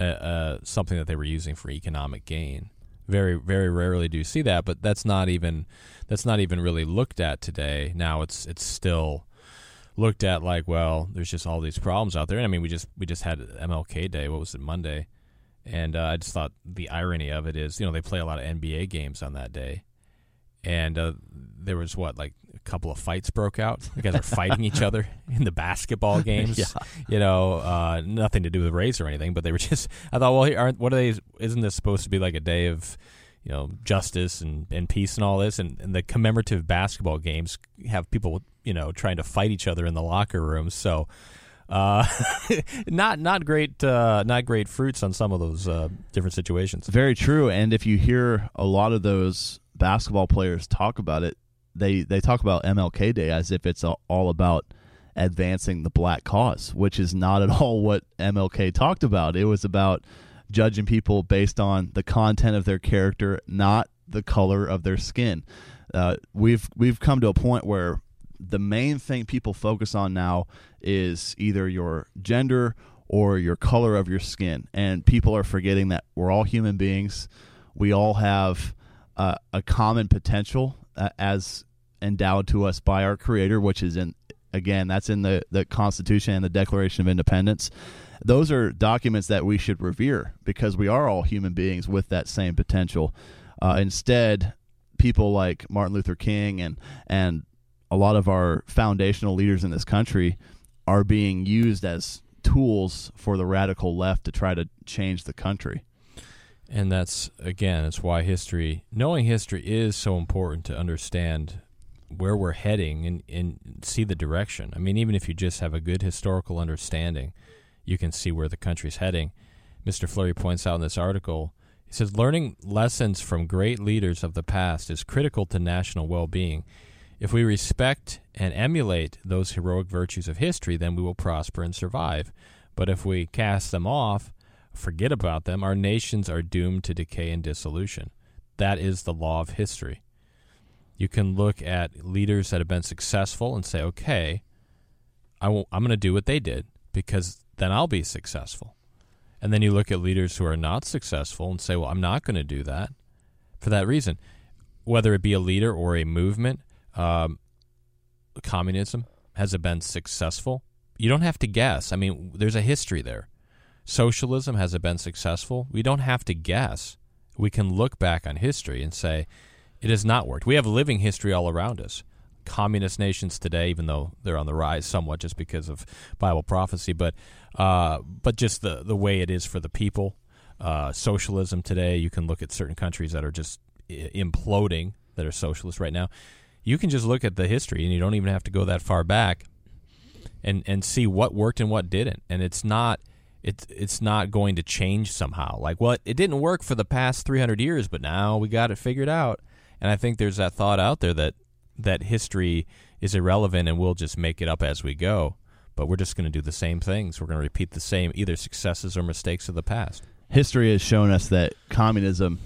uh, uh, something that they were using for economic gain? Very very rarely do you see that, but that's not even that's not even really looked at today. Now it's it's still looked at like well, there's just all these problems out there. And I mean, we just we just had MLK Day. What was it Monday? And uh, I just thought the irony of it is, you know, they play a lot of NBA games on that day, and uh, there was what like a couple of fights broke out. You guys are fighting each other in the basketball games.
Yeah.
You know, uh, nothing to do with race or anything, but they were just. I thought, well, aren't what are they? Isn't this supposed to be like a day of, you know, justice and, and peace and all this? And, and the commemorative basketball games have people, you know, trying to fight each other in the locker rooms. So. Uh, not not great uh, not great fruits on some of those uh, different situations.
Very true. And if you hear a lot of those basketball players talk about it, they they talk about MLK Day as if it's all about advancing the black cause, which is not at all what MLK talked about. It was about judging people based on the content of their character, not the color of their skin. Uh, we've we've come to a point where the main thing people focus on now is either your gender or your color of your skin, and people are forgetting that we're all human beings. We all have uh, a common potential uh, as endowed to us by our Creator, which is in again that's in the the Constitution and the Declaration of Independence. Those are documents that we should revere because we are all human beings with that same potential. Uh, instead, people like Martin Luther King and and a lot of our foundational leaders in this country are being used as tools for the radical left to try to change the country.
And that's again, it's why history, knowing history, is so important to understand where we're heading and, and see the direction. I mean, even if you just have a good historical understanding, you can see where the country's heading. Mr. Flurry points out in this article, he says, learning lessons from great leaders of the past is critical to national well being. If we respect and emulate those heroic virtues of history, then we will prosper and survive. But if we cast them off, forget about them, our nations are doomed to decay and dissolution. That is the law of history. You can look at leaders that have been successful and say, okay, I am going to do what they did because then I'll be successful. And then you look at leaders who are not successful and say, well, I'm not going to do that for that reason. Whether it be a leader or a movement, um, communism, has it been successful? You don't have to guess. I mean, there's a history there. Socialism, has it been successful? We don't have to guess. We can look back on history and say, it has not worked. We have living history all around us. Communist nations today, even though they're on the rise somewhat just because of Bible prophecy, but uh, but just the the way it is for the people. Uh, socialism today, you can look at certain countries that are just imploding that are socialist right now. You can just look at the history, and you don't even have to go that far back, and and see what worked and what didn't. And it's not it's it's not going to change somehow. Like, well, it didn't work for the past 300 years, but now we got it figured out. And I think there's that thought out there that that history is irrelevant and we'll just make it up as we go. But we're just going to do the same things. We're going to repeat the same either successes or mistakes of the past.
History has shown us that communism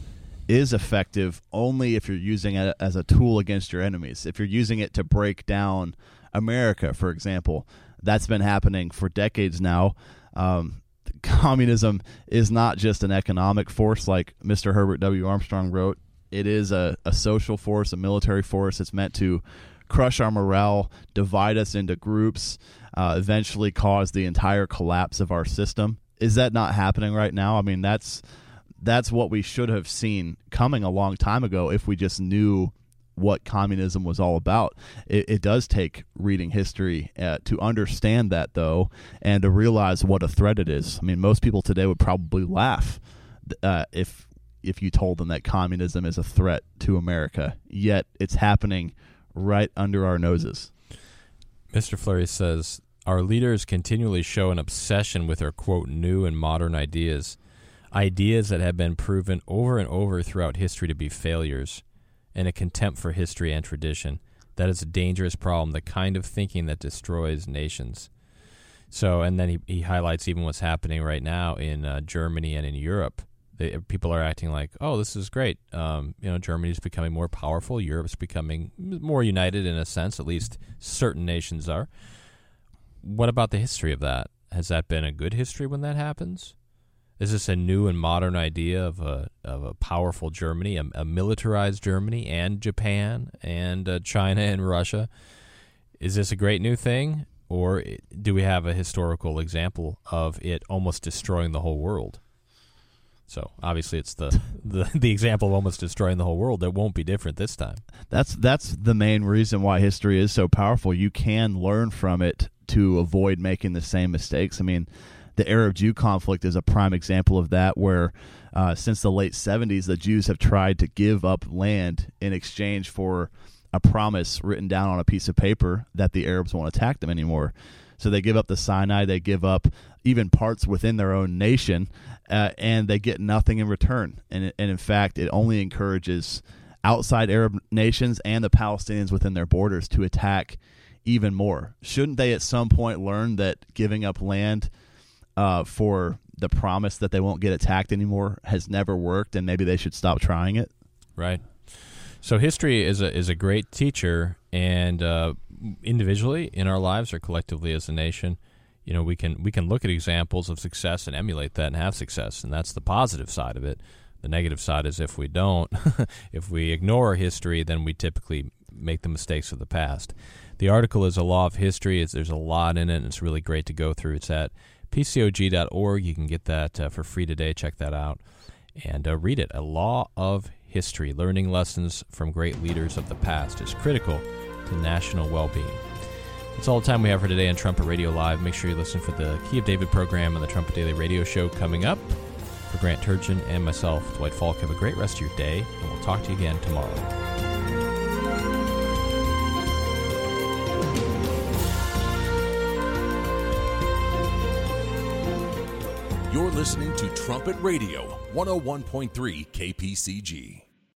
is effective only if you're using it as a tool against your enemies. If you're using it to break down America, for example, that's been happening for decades now. Um, communism is not just an economic force, like Mr. Herbert W. Armstrong wrote. It is a, a social force, a military force. It's meant to crush our morale, divide us into groups, uh, eventually cause the entire collapse of our system. Is that not happening right now? I mean, that's that's what we should have seen coming a long time ago if we just knew what communism was all about. It, it does take reading history uh, to understand that, though, and to realize what a threat it is. I mean, most people today would probably laugh uh, if if you told them that communism is a threat to America, yet it's happening right under our noses.
Mr. Flurry says our leaders continually show an obsession with their quote new and modern ideas, ideas that have been proven over and over throughout history to be failures, and a contempt for history and tradition. That is a dangerous problem, the kind of thinking that destroys nations. So, and then he, he highlights even what's happening right now in uh, Germany and in Europe they, people are acting like, oh, this is great. Um, you know, Germany's becoming more powerful. Europe's becoming more united in a sense. At least certain nations are. What about the history of that? Has that been a good history when that happens? Is this a new and modern idea of a of a powerful Germany, a, a militarized Germany, and Japan and uh, China and Russia? Is this a great new thing, or do we have a historical example of it almost destroying the whole world? So obviously, it's the, the the example of almost destroying the whole world that won't be different this time.
That's that's the main reason why history is so powerful. You can learn from it to avoid making the same mistakes. I mean, the Arab Jew conflict is a prime example of that, where uh, since the late 70s, the Jews have tried to give up land in exchange for a promise written down on a piece of paper that the Arabs won't attack them anymore. So they give up the Sinai, they give up even parts within their own nation, uh, and they get nothing in return. And, and in fact, it only encourages outside Arab nations and the Palestinians within their borders to attack even more. Shouldn't they at some point learn that giving up land uh, for the promise that they won't get attacked anymore has never worked, and maybe they should stop trying it?
Right. So history is a is a great teacher, and uh, individually in our lives or collectively as a nation, you know, we can we can look at examples of success and emulate that and have success, and that's the positive side of it. The negative side is if we don't, if we ignore history, then we typically make the mistakes of the past. The article is a law of history. It's, there's a lot in it, and it's really great to go through. It's at pcog.org. You can get that uh, for free today. Check that out and uh, read it. A law of history, learning lessons from great leaders of the past, is critical to national well-being. That's all the time we have for today on Trumpet Radio Live. Make sure you listen for the Key of David program and the Trumpet Daily Radio Show coming up. For Grant Turgeon and myself, Dwight Falk, have a great rest of your day, and we'll talk to you again tomorrow.
You're listening to Trumpet Radio, 101.3 KPCG.